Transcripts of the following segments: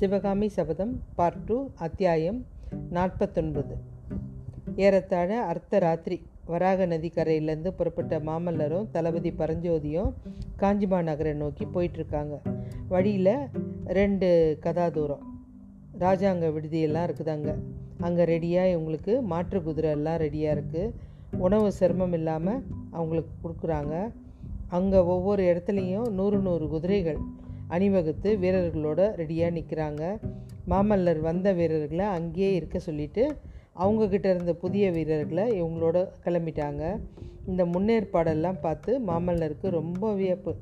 சிவகாமி சபதம் part two அத்தியாயம் நாற்பத்தொன்பது. ஏறத்தாழ அர்த்த ராத்திரி. வராக நதி கரையிலேருந்து புறப்பட்ட மாமல்லரும் தளபதி பரஞ்சோதியும் காஞ்சிமா நகரை நோக்கி போயிட்டுருக்காங்க. வழியில் ரெண்டு கதா தூரம். ராஜாங்க விடுதியெல்லாம் இருக்குது அங்கே அங்கே ரெடியாக இவங்களுக்கு மாற்று குதிரை எல்லாம் ரெடியாக இருக்குது உணவு சிரமம் இல்லாமல் அவங்களுக்கு கொடுக்குறாங்க. அங்கே ஒவ்வொரு இடத்துலையும் நூறு நூறு குதிரைகள். அணிவகுத்து வீரர்களோட ரெடியாக நிற்கிறாங்க மாமல்லர் வந்த வீரர்களை அங்கேயே இருக்க சொல்லிட்டு அவங்கக்கிட்ட இருந்த புதிய வீரர்களை இவங்களோட கிளம்பிட்டாங்க. இந்த முன்னேற்பாடெல்லாம் பார்த்து மாமல்லருக்கு ரொம்ப வியப்பு.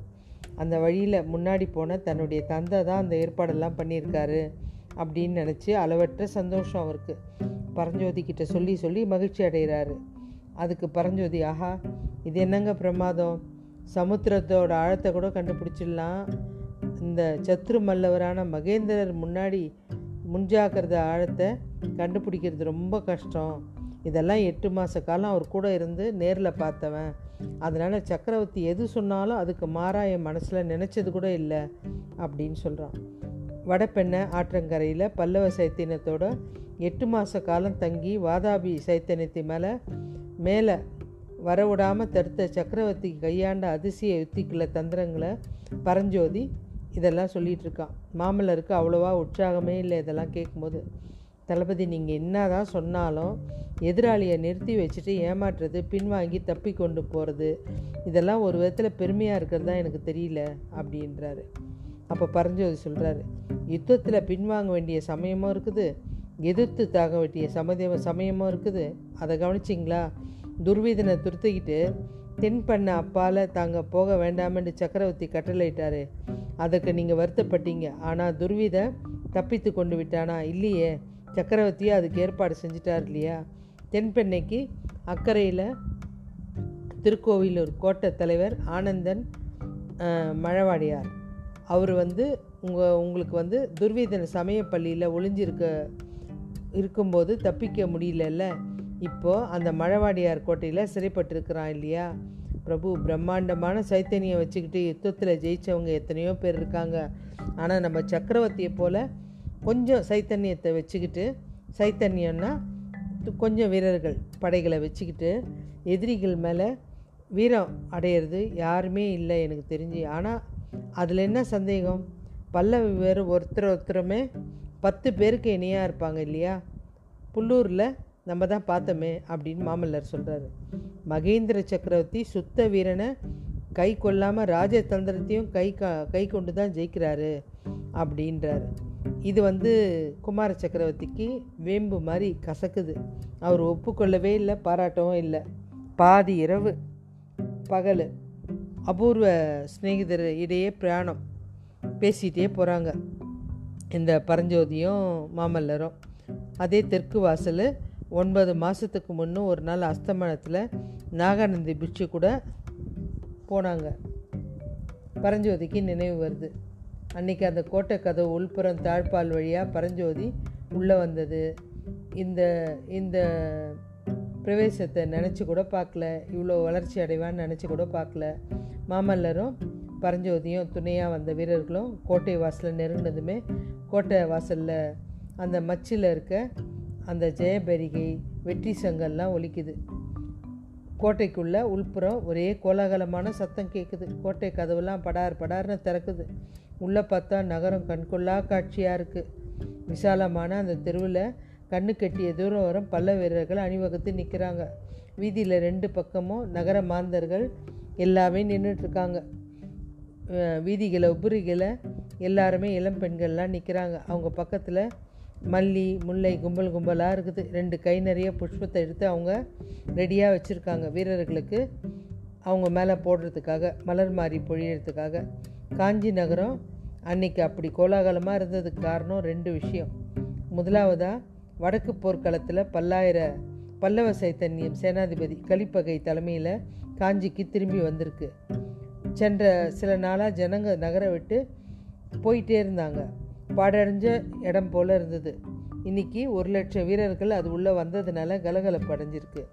அந்த வழியில் முன்னாடி போன தன்னுடைய தந்தை தான் அந்த ஏற்பாடெல்லாம் பண்ணியிருக்காரு அப்படின்னு நினச்சி அளவற்ற சந்தோஷம் அவருக்கு. பரஞ்சோதி கிட்ட சொல்லி சொல்லி மகிழ்ச்சி அடைகிறாரு. அதுக்கு பரஞ்சோதி ஆஹா இது என்னங்க பிரமாதம்? சமுத்திரத்தோட ஆழத்தை கூட கண்டுபிடிச்சிடலாம். இந்த சத்ரு மல்லவரான மகேந்திரர் முன்னாடி முன்ஜாக்கிரத ஆழத்தை கண்டுபிடிக்கிறது ரொம்ப கஷ்டம். இதெல்லாம் எட்டு மாத காலம் அவர் கூட இருந்து நேரில் பார்த்தவன். அதனால் சக்கரவர்த்தி எது சொன்னாலும் அதுக்கு மாறா என் மனசில் நினச்சது கூட இல்லை அப்படின்னு சொல்கிறான் வடபெண்ணை ஆற்றங்கரையில் பல்லவ சைத்தன்யத்தோட எட்டு மாத காலம் தங்கி வாதாபி சைத்தன்யத்தை மேலே மேலே வரவிடாமல் தடுத்த சக்கரவர்த்தி கையாண்ட அதிசய யுத்திக்குள்ள தந்திரங்களை பரஞ்சோதி இதெல்லாம் சொல்லிகிட்ருக்கான் மாமல்லருக்கு அவ்வளோவா உற்சாகமே இல்லை இதெல்லாம் கேட்கும்போது. தளபதி நீங்கள் என்ன தான் சொன்னாலும் எதிராளியை நிறுத்தி வச்சுட்டு ஏமாற்றுறது பின்வாங்கி தப்பி கொண்டு போகிறது இதெல்லாம் ஒரு விதத்தில் பெருமையாக இருக்கிறதா எனக்கு தெரியல அப்படின்றாரு. அப்போ பரஞ்சோதி சொல்கிறாரு யுத்தத்தில் பின்வாங்க வேண்டிய சமயமும் இருக்குது? எதிர்த்து தாக வேண்டிய சமதேவ சமயமும் இருக்குது? அதை கவனிச்சிங்களா? துர்வீதனை துருத்திக்கிட்டு தென் பண்ண அப்பால் தாங்க போக வேண்டாமென்று சக்கரவர்த்தி கட்டளையிட்டாரு. அதுக்கு நீங்கள் வருத்தப்பட்டீங்க. ஆனால் துர்வித தப்பித்து கொண்டு விட்டானா? இல்லையே. சக்கரவர்த்தியே அதுக்கு ஏற்பாடு செஞ்சிட்டார் இல்லையா? தென்பெண்ணைக்கு அக்கறையில் திருக்கோவிலூர் கோட்டை தலைவர் ஆனந்தன் மழவாடியார். அவர் வந்து உங்கள் உங்களுக்கு வந்து துர்வீதன் சமயப்பள்ளியில் ஒளிஞ்சிருக்க இருக்கும்போது தப்பிக்க முடியலல்ல? இப்போது அந்த மழவாடியார் கோட்டையில் சிறைப்பட்டிருக்கிறான் இல்லையா? பிரபு பிரம்மாண்டமான சைத்தன்யம் வச்சுக்கிட்டு யுத்தத்தில் ஜெயித்தவங்க எத்தனையோ பேர் இருக்காங்க. ஆனால் நம்ம சக்கரவர்த்தியை போல் கொஞ்சம் சைத்தன்யத்தை வச்சுக்கிட்டு சைத்தன்யம்னா கொஞ்சம் வீரர்கள் படைகளை வச்சுக்கிட்டு எதிரிகள் மேலே வீரம் அடையிறது யாருமே இல்லை எனக்கு தெரிஞ்சு. ஆனால் அதில் என்ன சந்தேகம்? பல்லவ வேறு ஒருத்தர் ஒருத்தருமே பத்து பேருக்கு இணையாக இருப்பாங்க இல்லையா? புல்லூரில் நம்ம தான் பார்த்தோமே அப்படின்னு மாமல்லர் சொல்கிறாரு மகேந்திர சக்கரவர்த்தி சுத்த வீரனை கை கொள்ளாமல் ராஜதந்திரத்தையும் கை கா கை கொண்டு தான் ஜெயிக்கிறாரு அப்படின்றாரு. இது வந்து குமார சக்கரவர்த்திக்கு வேம்பு மாதிரி கசக்குது. அவர் ஒப்புக்கொள்ளவே இல்லை பாராட்டவும் இல்லை. பாதி இரவு பகல் அபூர்வ சிநேகிதர் இடையே பிரயாணம் பேசிகிட்டே போகிறாங்க இந்த பரஞ்சோதியும் மாமல்லரும். அதே தெற்கு வாசல் ஒன்பது மாதத்துக்கு முன்னே ஒரு நாள் அஸ்தமனத்தில் நாகானந்தி பிட்சு கூட போனாங்க. பரஞ்சோதிக்கு நினைவு வருது. அன்றைக்கி அந்த கோட்டை கதவு உள்புறம் தாழ்பால் வழியாக பரஞ்சோதி உள்ளே வந்தது. இந்த இந்த பிரவேசத்தை நினச்சி கூட பார்க்கல. இவ்வளோ வளர்ச்சி அடைவான்னு நினச்சி கூட பார்க்கல. மாமல்லரும் பரஞ்சோதியும் துணையாக வந்த வீரர்களும் கோட்டை வாசலில் நெருங்கினதுமே கோட்டை வாசலில் அந்த மச்சில் இருக்க அந்த ஜெயபெரிகை வெற்றி சங்கெல்லாம் ஒலிக்குது. கோட்டைக்குள்ளே உள்புறம் ஒரே கோலாகலமான சத்தம் கேட்குது கோட்டை கதவுலாம் படார் படார்னு திறக்குது. உள்ளே பார்த்தா நகரம் கண்கொள்ளா காட்சியாக இருக்குது விசாலமான அந்த தெருவில் கண்ணு கட்டிய தூரம் வரும் பல்ல வீரர்கள் அணிவகுத்து நிற்கிறாங்க வீதியில் ரெண்டு பக்கமும் நகர மாந்தர்கள் எல்லாமே நின்றுட்டுருக்காங்க வீதிகளை உபரிகளை எல்லாருமே இளம் பெண்கள்லாம் நிற்கிறாங்க அவங்க பக்கத்தில் மல்லி முல்லை கும்பல் கும்பலாக இருக்குது. ரெண்டு கை நிறைய புஷ்பத்தை எடுத்து அவங்க ரெடியாக வச்சுருக்காங்க வீரர்களுக்கு. அவங்க மேலே போடுறதுக்காக மலர் மாறி பொழியறதுக்காக. காஞ்சி நகரம் அன்னைக்கு அப்படி கோலாகலமாக இருந்ததுக்கு காரணம் ரெண்டு விஷயம். முதலாவதாக வடக்கு போர்க்களத்தில் பல்லாயிர பல்லவ சைத்தன்யம் சேனாதிபதி கலிப்பகை தலைமையில் காஞ்சிக்கு திரும்பி வந்திருக்கு. சென்ற சில நாளாக ஜனங்க நகரை விட்டு போயிட்டே இருந்தாங்க. பாடடைஞ்ச இடம் போல் இருந்தது. இன்றைக்கி ஒரு லட்சம் வீரர்கள் அது உள்ளே வந்ததுனால கலகலப்பு அடைஞ்சிருக்கு.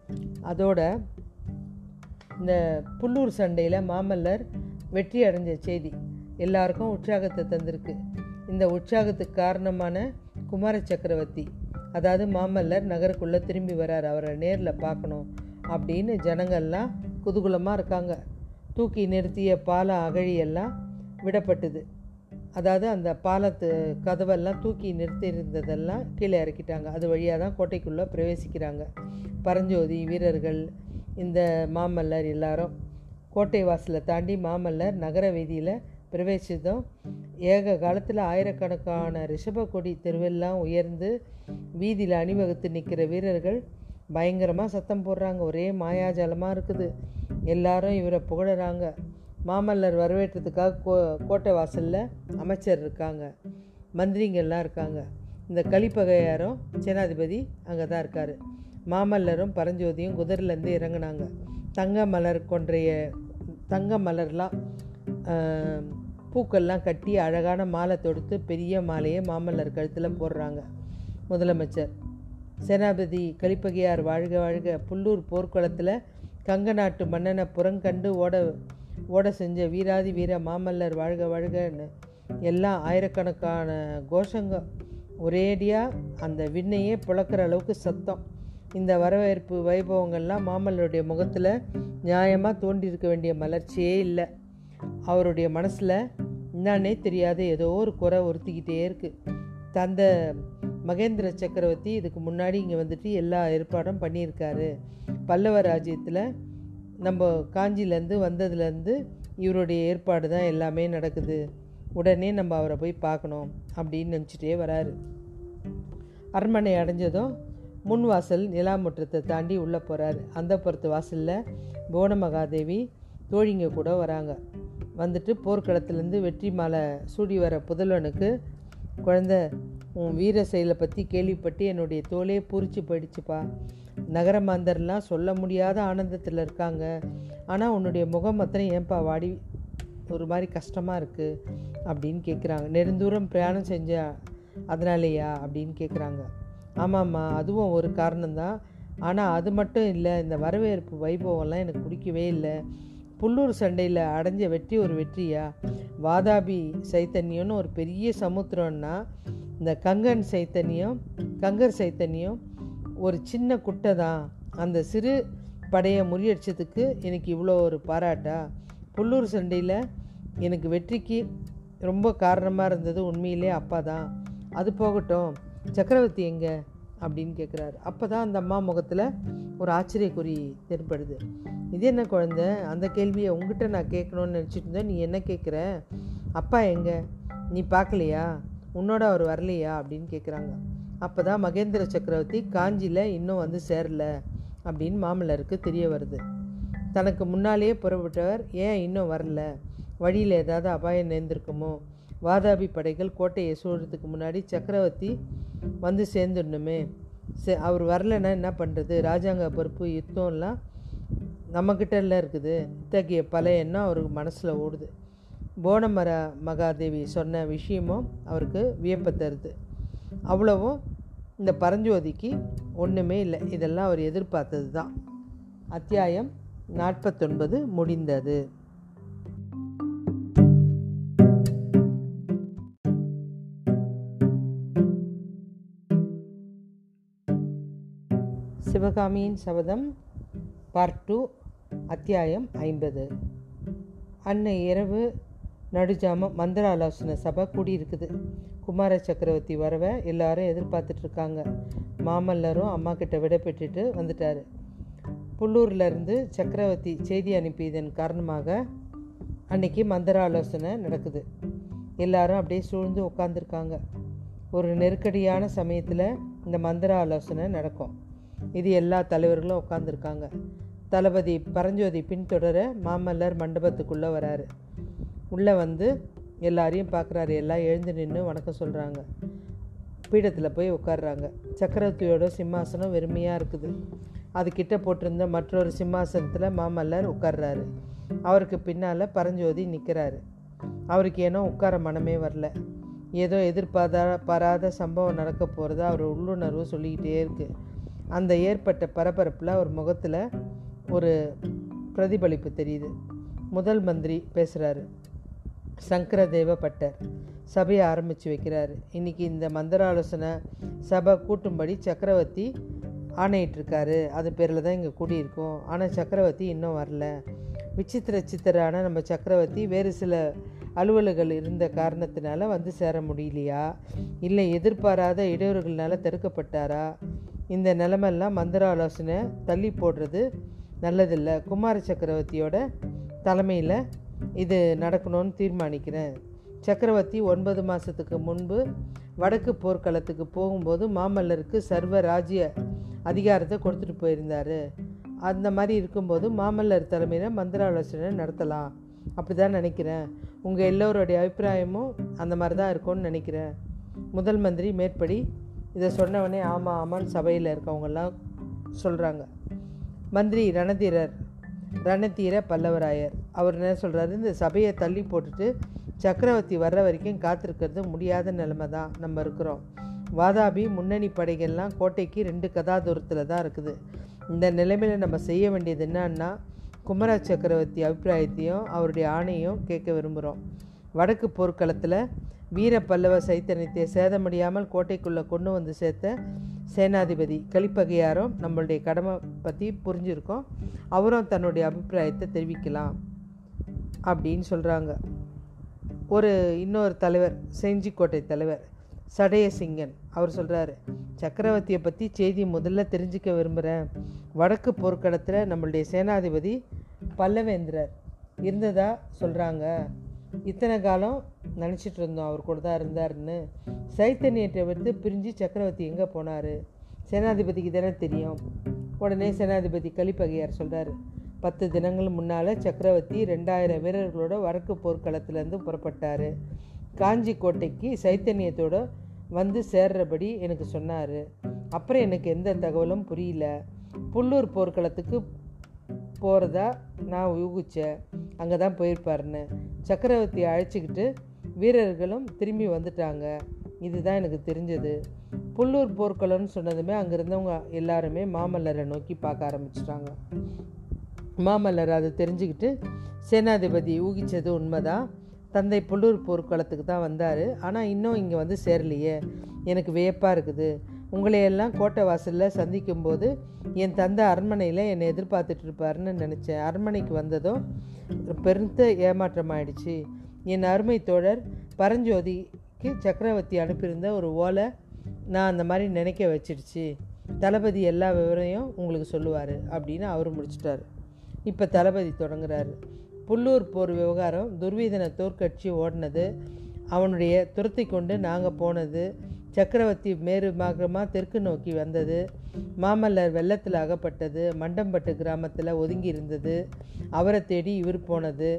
அதோட இந்த புல்லூர் சண்டையில் மாமல்லர் வெற்றி அடைஞ்ச செய்தி எல்லாருக்கும் உற்சாகத்தை தந்திருக்கு. இந்த உற்சாகத்துக்கு காரணமான குமார சக்கரவர்த்தி அதாவது மாமல்லர் நகருக்குள்ளே திரும்பி வரார் அவரை நேரில் பார்க்கணும் அப்படின்னு ஜனங்கள்லாம் குதூகுலமாக இருக்காங்க. தூக்கி நிறுத்திய பால அகழியெல்லாம் விடப்பட்டது. அதாவது அந்த பாலத்து கதவெல்லாம் தூக்கி நிறுத்தியிருந்ததெல்லாம் கீழே இறக்கிட்டாங்க. அது வழியாக தான் கோட்டைக்குள்ளே பிரவேசிக்கிறாங்க. பரஞ்சோதி வீரர்கள் இந்த மாமல்லர் எல்லாரும் கோட்டை வாசலை தாண்டி மாமல்லர் நகர வீதியில் பிரவேசித்ததும் ஏக காலத்தில் ஆயிரக்கணக்கான ரிஷப கொடி தெருவெல்லாம் உயர்ந்து வீதியில் அணிவகுத்து நிற்கிற வீரர்கள் பயங்கரமாக சத்தம் போடுறாங்க. ஒரே மாயாஜலமாக இருக்குது. எல்லாரும் இவரை புகழறாங்க. மாமல்லர் வரவேற்றத்துக்காக கோ கோட்டை வாசலில் அமைச்சர் இருக்காங்க. மந்திரிங்கள்லாம் இருக்காங்க. இந்த கலிப்பகையாரும் சேனாதிபதி அங்கே தான் இருக்கார். மாமல்லரும் பரஞ்சோதியும் குதிரிலேருந்து இறங்குனாங்க. தங்க மலர் கொன்றைய தங்க மலர்லாம் பூக்கள்லாம் கட்டி அழகான மாலை தொடுத்து பெரிய மாலையை மாமல்லர் கழுத்தில் போடுறாங்க முதலமைச்சர். சேனாபதி கலிப்பகையார் வாழ்க வாழ்க. புல்லூர் போர்க்குளத்தில் கங்க நாட்டு மன்னனை புறங்கண்டு ஓட ஓட செஞ்ச வீராதி வீர மாமல்லர் வாழ்க வாழ்கன்னு எல்லாம் ஆயிரக்கணக்கான கோஷங்க. ஒரேடியாக அந்த விண்ணையே பிளக்கிற அளவுக்கு சத்தம். இந்த வரவேற்பு வைபவங்கள்லாம் மாமல்லருடைய முகத்தில் நியாயமாக தோண்டியிருக்க வேண்டிய மலர்ச்சியே இல்லை. அவருடைய மனசில் என்னன்னே தெரியாத ஏதோ ஒரு குறை ஒருத்திக்கிட்டே இருக்குது தந்த மகேந்திர சக்கரவர்த்தி இதுக்கு முன்னாடி இங்கே வந்துட்டு எல்லா ஏற்பாடும் பண்ணியிருக்காரு. பல்லவ ராஜ்யத்தில் நம்ம காஞ்சிலேருந்து வந்ததுலேருந்து இவருடைய ஏற்பாடு தான் எல்லாமே நடக்குது. உடனே நம்ம அவரை போய் பார்க்கணும் அப்படின்னு நினச்சிட்டே வராரு. அரண்மனை அடைஞ்சதும் முன் வாசல் நிலாமுற்றத்தை தாண்டி உள்ளே போகிறாரு அந்த புறத்து வாசலில் புவன மகாதேவி தோழிங்க கூட வராங்க. வந்துட்டு போர்க்களத்துலேருந்து வெற்றி மாலை சூடி வர புதல்வனுக்கு குழந்த உன் வீர செயலை பற்றி கேள்விப்பட்டு என்னுடைய தோலே பூரிச்சு போயிடுச்சுப்பா. நகர மாந்தர்லாம் சொல்ல முடியாத ஆனந்தத்தில் இருக்காங்க. ஆனால் உன்னுடைய முகம் மாத்திரம் ஏன்பா வாடி? ஒரு மாதிரி கஷ்டமாக இருக்குது அப்படின்னு கேட்குறாங்க நெடுந்தூரம் பிரயாணம் செஞ்ச அதனாலேயா? அப்படின்னு கேட்குறாங்க ஆமாம்மா அதுவும் ஒரு காரணம்தான். ஆனால் அது மட்டும் இல்லை இந்த வரவேற்பு வைபவம்லாம் எனக்கு பிடிக்கவே இல்லை. புல்லூர் சண்டையில் அடைஞ்ச வெற்றி ஒரு வெற்றியா? வாதாபி சைத்தன்யம்னு ஒரு பெரிய சமுத்திரம்னா இந்த கங்கன் சைத்தன்யம் கங்கர் சைத்தன்யம் ஒரு சின்ன குட்டை தான். அந்த சிறு படையை முறியடிச்சதுக்கு எனக்கு இவ்வளோ ஒரு பாராட்டா? புல்லூர் சண்டையில் எனக்கு வெற்றிக்கு ரொம்ப காரணமாக இருந்தது உண்மையிலே அப்பா தான். அது போகட்டும். சக்கரவர்த்தி எங்கே? அப்படின்னு கேட்குறாரு அப்போ தான் அந்த அம்மா முகத்தில் ஒரு ஆச்சரியக்குறி தென்படுது. இது என்ன குழந்தை? அந்த கேள்வியை உங்ககிட்ட நான் கேட்கணும்னு நினச்சிட்டு இருந்தேன். நீ என்ன கேட்குற அப்பா எங்கே? நீ பார்க்கலையா உன்னோட அவர் வரலையா? அப்படின்னு கேட்குறாங்க அப்போ தான் மகேந்திர சக்கரவர்த்தி காஞ்சியில் இன்னும் வந்து சேரல அப்படின்னு மாமல்லருக்கு தெரிய வருது. தனக்கு முன்னாலேயே புறப்பட்டவர் ஏன் இன்னும் வரல? வழியில் ஏதாவது அபாயம் நேர்ந்திருக்குமோ? வாதாபி படைகள் கோட்டையை சூழ்றதுக்கு முன்னாடி சக்கரவர்த்தி வந்து சேர்ந்துடணுமே. சே அவர் வரலன்னா என்ன பண்ணுறது ராஜாங்க பொறுப்பு யுத்தம்லாம் நம்மக்கிட்ட எல்லாம் இருக்குது. இத்தகைய பல எண்ணம் அவருக்கு மனசில் ஓடுது. போனமர மகாதேவி சொன்ன விஷயமும் அவருக்கு வியப்பை தருது. அவ்வளவும் இந்த பரஞ்சோதிக்கு ஒன்றுமே இல்லை. இதெல்லாம் அவர் எதிர்பார்த்தது தான். அத்தியாயம் நாற்பத்தொன்பது முடிந்தது. சிவகாமியின் சபதம் பார்ட் டூ அத்தியாயம் ஐம்பது. அன்னை இரவு நடுஜாமம் மந்திர ஆலோசனை சபை கூடியிருக்குது. குமார சக்கரவர்த்தி வரவை எல்லாரும் எதிர்பார்த்துட்ருக்காங்க. மாமல்லரும் அம்மா கிட்ட விடை பெற்றுட்டு வந்துட்டார் புல்லூர்லேருந்து சக்கரவர்த்தி செய்தி அனுப்பியதன் காரணமாக அன்னைக்கு மந்திர ஆலோசனை நடக்குது. எல்லாரும் அப்படியே சூழ்ந்து உட்காந்துருக்காங்க ஒரு நெருக்கடியான சமயத்தில் இந்த மந்திர ஆலோசனை நடக்கும். இது எல்லா தலைவர்களும் உட்காந்துருக்காங்க தளபதி பரஞ்சோதி பின்தொடர மாமல்லர் மண்டபத்துக்குள்ளே வராரு. உள்ளே வந்து எல்லாரையும் பார்க்குறாரு. எல்லாம் எழுந்து நின்று வணக்கம் சொல்கிறாங்க பீடத்தில் போய் உட்கார்றாங்க. சக்கரவர்த்தியோட சிம்மாசனம் வெறுமையாக இருக்குது. அது கிட்ட போட்டிருந்த மற்றொரு சிம்மாசனத்தில் மாமல்லர் உட்கார்றாரு. அவருக்கு பின்னால் பரஞ்சோதி நிற்கிறாரு அவருக்கு ஏனோ உட்கார மனமே வரல. ஏதோ எதிர்பாரா பாராத சம்பவம் நடக்க போகிறதா அவர் உள்ளுணர்வு சொல்லிக்கிட்டே இருக்குது அந்த ஏற்பட்ட பரபரப்பில் அவர் முகத்தில் ஒரு பிரதிபலிப்பு தெரியுது. முதல் மந்திரி பேசுகிறாரு சங்கரதேவ பட்டர் சபையை ஆரம்பித்து வைக்கிறார். இன்றைக்கி இந்த மந்திராலோசனை சபை கூட்டும்படி சக்கரவர்த்தி ஆணையிட்டிருக்காரு. அது பேரில் தான் இங்கே கூடியிருக்கோம். ஆனால் சக்கரவர்த்தி இன்னும் வரல. விசித்திர சித்திரான நம்ம சக்கரவர்த்தி வேறு சில அலுவல்கள் இருந்த காரணத்தினால வந்து சேர முடியலையா? இல்லை எதிர்பாராத இடையூறுகள்னால தடுக்கப்பட்டாரா? இந்த நிலமெல்லாம் மந்திர ஆலோசனை தள்ளி போடுறது நல்லதில்லை. குமார சக்கரவர்த்தியோட தலைமையில் இது நடக்கணும்னு தீர்மானிக்கிறேன். சக்கரவர்த்தி ஒன்பது மாதத்துக்கு முன்பு வடக்கு போர்க்களத்துக்கு போகும்போது மாமல்லருக்கு சர்வ ராஜ்ய அதிகாரத்தை கொடுத்துட்டு போயிருந்தார். அந்த மாதிரி இருக்கும்போது மாமல்லர் தலைமையில் மந்திர ஆலோசனை நடத்தலாம். அப்படி தான் நினைக்கிறேன். உங்கள் எல்லோருடைய அபிப்பிராயமும் அந்த மாதிரி தான் இருக்கும்னு நினைக்கிறேன். முதல் மந்திரி மேற்படி இதை சொன்னவனே ஆமாம் ஆமான்னு சபையில் இருக்கவங்கெல்லாம் சொல்கிறாங்க மந்திரி ரணதீரர் ரணதீர பல்லவராயர். அவர் என்ன சொல்கிறாரு இந்த சபையை தள்ளி போட்டுட்டு சக்கரவர்த்தி வர்ற வரைக்கும் காத்திருக்கிறது முடியாத நிலைமை தான் நம்ம இருக்கிறோம். வாதாபி முன்னணி படைகள்லாம் கோட்டைக்கு ரெண்டு கதா தூரத்தில் தான் இருக்குது. இந்த நிலைமையில் நம்ம செய்ய வேண்டியது என்னன்னா குமர சக்கரவர்த்தி அபிப்பிராயத்தையும் அவருடைய ஆணையும் கேட்க விரும்புகிறோம் வடக்கு போர்க்களத்தில் வீர பல்லவ சைத்தன்யத்தை சேதமடியாமல் கோட்டைக்குள்ளே கொண்டு வந்து சேர்த்த சேனாதிபதி கலிப்பகையாரும் நம்மளுடைய கடமை பற்றி புரிஞ்சிருக்கோம். அவரும் தன்னுடைய அபிப்பிராயத்தை தெரிவிக்கலாம். அப்படின்னு சொல்கிறாங்க ஒரு இன்னொரு தலைவர் செஞ்சிக்கோட்டை தலைவர் சடையசிங்கன் அவர் சொல்கிறாரு சக்கரவர்த்தியை பற்றி செய்தி முதல்ல தெரிஞ்சுக்க விரும்புகிறேன் வடக்கு போர்க்களத்தில் நம்மளுடைய சேனாதிபதி பல்லவேந்திரர் இருந்ததா சொல்கிறாங்க இத்தனை காலம் நினச்சிட்டு இருந்தோம் அவர் கூட தான் இருந்தாருன்னு. சைத்தன்யத்தை விட்டு பிரிஞ்சு சக்கரவர்த்தி எங்கே போனார்? சேனாதிபதிக்கு தானே தெரியும். உடனே சேனாதிபதி கலிப்பகையார் சொல்கிறார் பத்து தினங்கள் முன்னால் சக்கரவர்த்தி ரெண்டாயிரம் வீரர்களோட வடக்கு போர்க்களத்துலேருந்து புறப்பட்டார். காஞ்சி கோட்டைக்கு சைத்தன்யத்தோட வந்து சேர்றபடி எனக்கு சொன்னார். அப்புறம் எனக்கு எந்த தகவலும் புரியல. புல்லூர் போர்க்களத்துக்கு போகிறதா நான் யூகித்தேன் அங்கே தான் போயிருப்பாருன்னு. சக்கரவர்த்தி அழைச்சிக்கிட்டு வீரர்களும் திரும்பி வந்துட்டாங்க. இதுதான் எனக்கு தெரிஞ்சது. புல்லூர் போர்க்களம்னு சொன்னதுமே அங்கே இருந்தவங்க எல்லாருமே மாமல்லரை நோக்கி பார்க்க ஆரம்பிச்சிட்டாங்க. மாமல்லர் அதை தெரிஞ்சுக்கிட்டு சேனாதிபதி ஊகித்தது உண்மைதான். தந்தை புல்லூர் போர்க்களத்துக்கு தான் வந்தார். ஆனால் இன்னும் இங்கே வந்து சேரலையே. எனக்கு வியப்பாக இருக்குது. உங்களையெல்லாம் கோட்டை வாசலில் சந்திக்கும்போது என் தந்தை அரண்மனையில் என்னை எதிர்பார்த்துட்டு இருப்பாருன்னு நினச்சேன். அரண்மனைக்கு வந்ததும் பெருத்த ஏமாற்றம் ஆயிடுச்சு. என் அருமை தோழர் பரஞ்சோதிக்கு சக்கரவர்த்தி அனுப்பியிருந்த ஒரு ஓலை நான் அந்த மாதிரி நினைக்க வச்சிடுச்சு. தளபதி எல்லா விவரையும் உங்களுக்கு சொல்லுவார் அப்படின்னு அவர் முடிச்சிட்டார். இப்போ தளபதி தொடங்குறாரு. புல்லூர் போர் விவகாரம் துர்வீதனை தோற்கட்சி ஓடினது. அவனுடைய துரத்தி கொண்டு நாங்கள் போனது. சக்கரவர்த்தி மேரு மாகரமாக தெற்கு நோக்கி வந்தது. மாமல்லர் வெள்ளத்தில் அகப்பட்டது. மண்டம்பட்டு கிராமத்தில் ஒதுங்கி இருந்தது. அவரை தேடி இவர் போனது.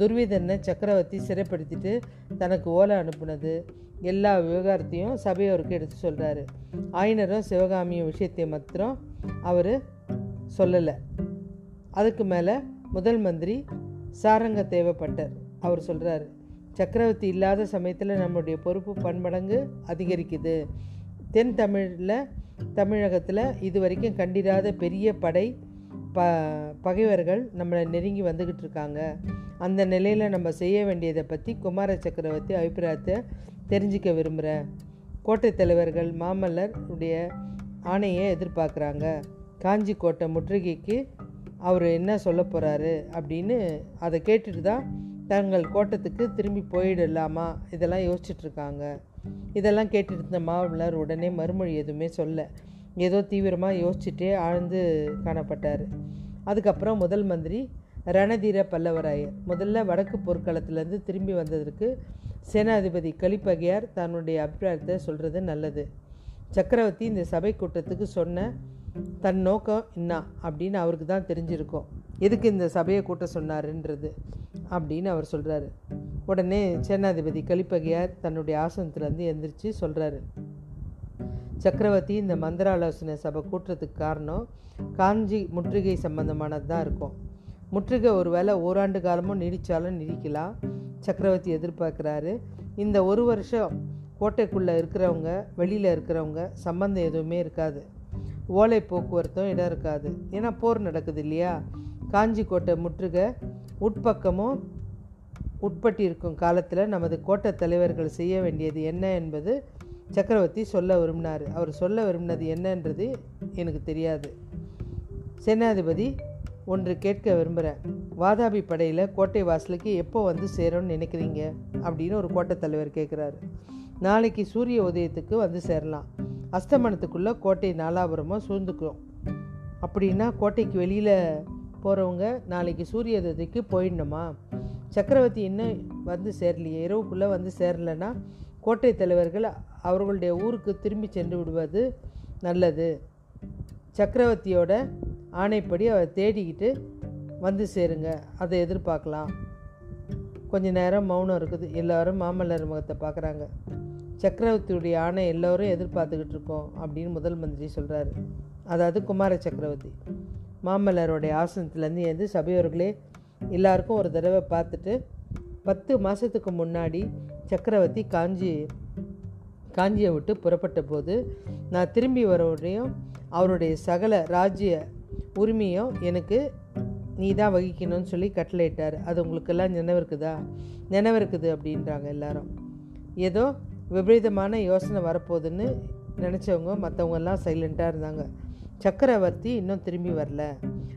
துர்விதனை சக்கரவர்த்தி சிறைப்படுத்திட்டு தனக்கு ஓலை அனுப்புனது. எல்லா விவகாரத்தையும் சபையோருக்கு எடுத்து சொல்கிறாரு ஆயினரும் சிவகாமியும் விஷயத்தை மாத்திரம் அவர் சொல்லலை. அதுக்கு மேலே முதல் மந்திரி சாரங்க தேவைப்பட்டார். அவர் சொல்கிறாரு சக்கரவர்த்தி இல்லாத சமயத்தில் நம்மளுடைய பொறுப்பு பன்மடங்கு அதிகரிக்குது. தென் தமிழில் தமிழகத்தில் இது வரைக்கும் கண்டிராத பெரிய படை ப பகைவர்கள் நம்மளை நெருங்கி வந்துக்கிட்டு இருக்காங்க. அந்த நிலையில் நம்ம செய்ய வேண்டியதை பற்றி குமார சக்கரவர்த்தி அபிப்பிராயத்தை தெரிஞ்சிக்க விரும்புகிறேன் கோட்டை தலைவர்கள் மாமல்லர் உடைய ஆணையை எதிர்பார்க்குறாங்க. காஞ்சி கோட்டை முற்றுகைக்கு அவர் என்ன சொல்ல போகிறாரு அப்படின்னு அதை கேட்டுட்டு தான் தங்கள் கோட்டத்துக்கு திரும்பி போயிடலாமா? இதெல்லாம் யோசிச்சுட்ருக்காங்க இதெல்லாம் கேட்டுட்டு இருந்த மாமல்லர் உடனே மறுமொழி எதுவுமே சொல்ல ஏதோ தீவிரமாக யோசிச்சுட்டே ஆழ்ந்து காணப்பட்டார். அதுக்கப்புறம் முதல் மந்திரி ரணதீர பல்லவராயர் முதல்ல வடக்கு போர்க்களத்திலேருந்து திரும்பி வந்ததற்கு சேனாதிபதி கலிப்பகையார் தன்னுடைய அபிப்பிராயத்தை சொல்கிறது நல்லது. சக்கரவர்த்தி இந்த சபை கூட்டத்துக்கு சொன்ன தன் நோக்கம் என்ன அப்படின்னு அவருக்கு தான் தெரிஞ்சிருக்கும். எதுக்கு இந்த சபையை கூட்ட சொன்னாருன்றது அப்படின்னு அவர் சொல்கிறாரு உடனே சேனாதிபதி கலிப்பகையார் தன்னுடைய ஆசனத்துலேருந்து எந்திரிச்சு சொல்கிறாரு சக்கரவர்த்தி இந்த மந்திராலோசனை சபை கூட்டுறதுக்கு காரணம் காஞ்சி முற்றுகை சம்பந்தமானது தான் இருக்கும். முற்றுகை ஒரு வேளை ஓராண்டு காலமும் நீடித்தாலும் நீடிக்கலாம். சக்கரவர்த்தி எதிர்பார்க்குறாரு. இந்த ஒரு வருஷம் கோட்டைக்குள்ளே இருக்கிறவங்க வெளியில் இருக்கிறவங்க சம்பந்தம் எதுவுமே இருக்காது. ஓலை போக்குவரத்தும் இடம் இருக்காது. ஏன்னா போர் நடக்குது இல்லையா? காஞ்சி கோட்டை முற்றுகை உட்பக்கமும் உட்பட்டிருக்கும் காலத்தில் நமது கோட்டை தலைவர்கள் செய்ய வேண்டியது என்ன என்பது சக்கரவர்த்தி சொல்ல விரும்பினார். அவர் சொல்ல விரும்பினது என்னன்றது எனக்கு தெரியாது. சேனாதிபதி ஒன்று கேட்க விரும்புகிறேன் வாதாபி படையில் கோட்டை வாசலுக்கு எப்போ வந்து சேரும்னு நினைக்கிறீங்க? அப்படின்னு ஒரு கோட்டை தலைவர் கேட்குறாரு நாளைக்கு சூரிய உதயத்துக்கு வந்து சேரலாம். அஸ்தமனத்துக்குள்ளே கோட்டை நாலாபுரமாக சூழ்ந்துக்கும் அப்படின்னா கோட்டைக்கு வெளியில் போகிறவங்க நாளைக்கு சூரிய உதயத்துக்கு போயிடணுமா? சக்கரவர்த்தி இன்னும் வந்து சேரலையே? இரவுக்குள்ளே வந்து சேரலைன்னா கோட்டை தலைவர்கள் அவர்களுடைய ஊருக்கு திரும்பி சென்று விடுவது நல்லது. சக்கரவர்த்தியோட ஆணைப்படி அவர் தேடிக்கிட்டு வந்து சேருங்க. அதை எதிர்பார்க்கலாம். கொஞ்ச நேரம் மௌனம் இருக்குது. எல்லாரும் மாமல்லர் முகத்தை பார்க்குறாங்க. சக்கரவர்த்தியுடைய ஆணை எல்லோரும் எதிர்பார்த்துக்கிட்டு இருக்கோம் அப்படின்னு முதல் மந்திரி சொல்கிறாரு அதாவது குமார சக்கரவர்த்தி மாமல்லருடைய ஆசனத்துலேருந்து எழுந்து சபையோர்களே எல்லாருக்கும் ஒரு தடவை பார்த்துட்டு பத்து மாதத்துக்கு முன்னாடி சக்கரவர்த்தி காஞ்சி காஞ்சியை விட்டு புறப்பட்ட போது நான் திரும்பி வரவரையும் அவருடைய சகல ராஜ்ய உரிமையும் எனக்கு நீ தான் வகிக்கணும்னு சொல்லி கட்டளையிட்டார். அது உங்களுக்கெல்லாம் நினைவிருக்குதா? நினைவிருக்குது அப்படின்றாங்க எல்லாரும். ஏதோ விபரீதமான யோசனை வரப்போகுதுன்னு நினச்சவங்க மற்றவங்கெல்லாம் சைலண்ட்டாக இருந்தாங்க. சக்கரவர்த்தி இன்னும் திரும்பி வரல.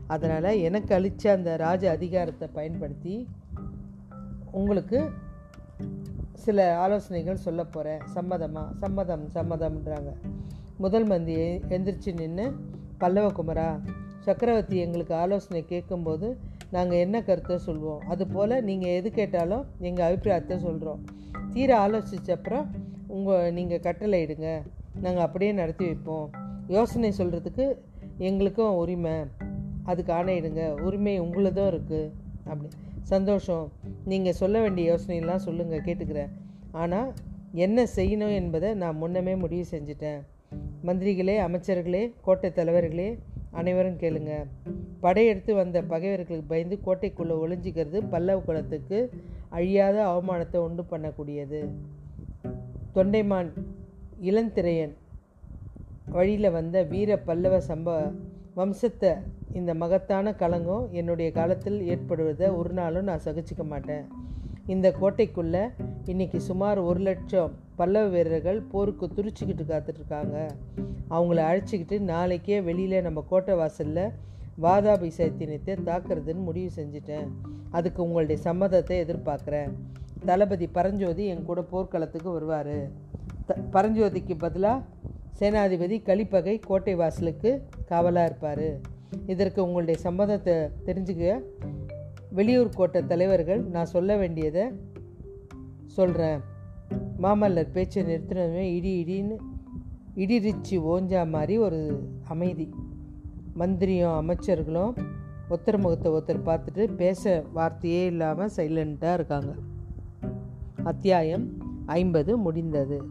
அதனால் எனக்கு அளித்த அந்த ராஜ அதிகாரத்தை பயன்படுத்தி உங்களுக்கு சில ஆலோசனைகள் சொல்ல போகிறேன் சம்மதமாக சம்மதம் சம்மதம்ன்றாங்க. முதல் மந்தி எந்திரிச்சு நின்று பல்லவகுமரா சக்கரவர்த்தி எங்களுக்கு ஆலோசனை கேட்கும்போது நாங்கள் என்ன கருத்தை சொல்லுவோம் அதுபோல் நீங்கள் எது கேட்டாலும் எங்கள் அபிப்பிராயத்தை சொல்கிறோம் தீர ஆலோசித்தப்புறம் உங்கள் நீங்கள் கட்டளை இடுங்க. நாங்கள் அப்படியே நடத்தி வைப்போம். யோசனை சொல்கிறதுக்கு எங்களுக்கும் உரிமை. அதுக்கு ஆணையிடுங்க உரிமை உங்களதும் இருக்குது அப்படி. சந்தோஷம். நீங்கள் சொல்ல வேண்டிய யோசனையெல்லாம் சொல்லுங்கள் கேட்டுக்கிறேன். ஆனால் என்ன செய்யணும் என்பதை நான் முன்னமே முடிவு செஞ்சிட்டேன். மந்திரிகளே அமைச்சர்களே கோட்டை தலைவர்களே அனைவரும் கேளுங்க. படையெடுத்து வந்த பகைவர்களுக்கு பயந்து கோட்டைக்குள்ளே ஒளிஞ்சிக்கிறது பல்லவ குலத்துக்கு அழியாத அவமானத்தை உண்டு பண்ணக்கூடியது. தொண்டைமான் இளந்திரையன் வழியில் வந்த வீர பல்லவ சம்ப வம்சத்தை இந்த மகத்தான கலங்கம் என்னுடைய காலத்தில் ஏற்படுவதை ஒரு நாளும் நான் சகிச்சிக்க மாட்டேன். இந்த கோட்டைக்குள்ளே இன்றைக்கி சுமார் ஒரு லட்சம் பல்லவ வீரர்கள் போருக்கு துரிச்சிக்கிட்டு காத்துட்ருக்காங்க. அவங்கள அழைச்சிக்கிட்டு நாளைக்கே வெளியில் நம்ம கோட்டை வாசலில் வாதாபி சைத்தியத்தை தாக்குறதுன்னு முடிவு செஞ்சுட்டேன். அதுக்கு உங்களுடைய சம்மதத்தை எதிர்பார்க்குறேன். தளபதி பரஞ்சோதி என் கூட போர்க்களத்துக்கு வருவார். த பரஞ்சோதிக்கு பதிலாக சேனாதிபதி கலிப்பகை கோட்டை வாசலுக்கு காவலாக இருப்பார். இதற்கு உங்களுடைய சம்மதத்தை தெரிஞ்சுக்க வெளியூர் கோட்டை தலைவர்கள் நான் சொல்ல வேண்டியதை சொல்கிறேன் மாமல்லர் பேச்சை நிறுத்தினதுமே இடி இடின்னு இடிரிச்சு ஓஞ்சா மாதிரி ஒரு அமைதி. மந்திரியும் அமைச்சர்களும் ஒருத்தர் முகத்தை ஒருத்தர் பார்த்துட்டு பேச வார்த்தையே இல்லாமல் சைலண்ட்டாக இருக்காங்க. அத்தியாயம் ஐம்பது முடிந்தது.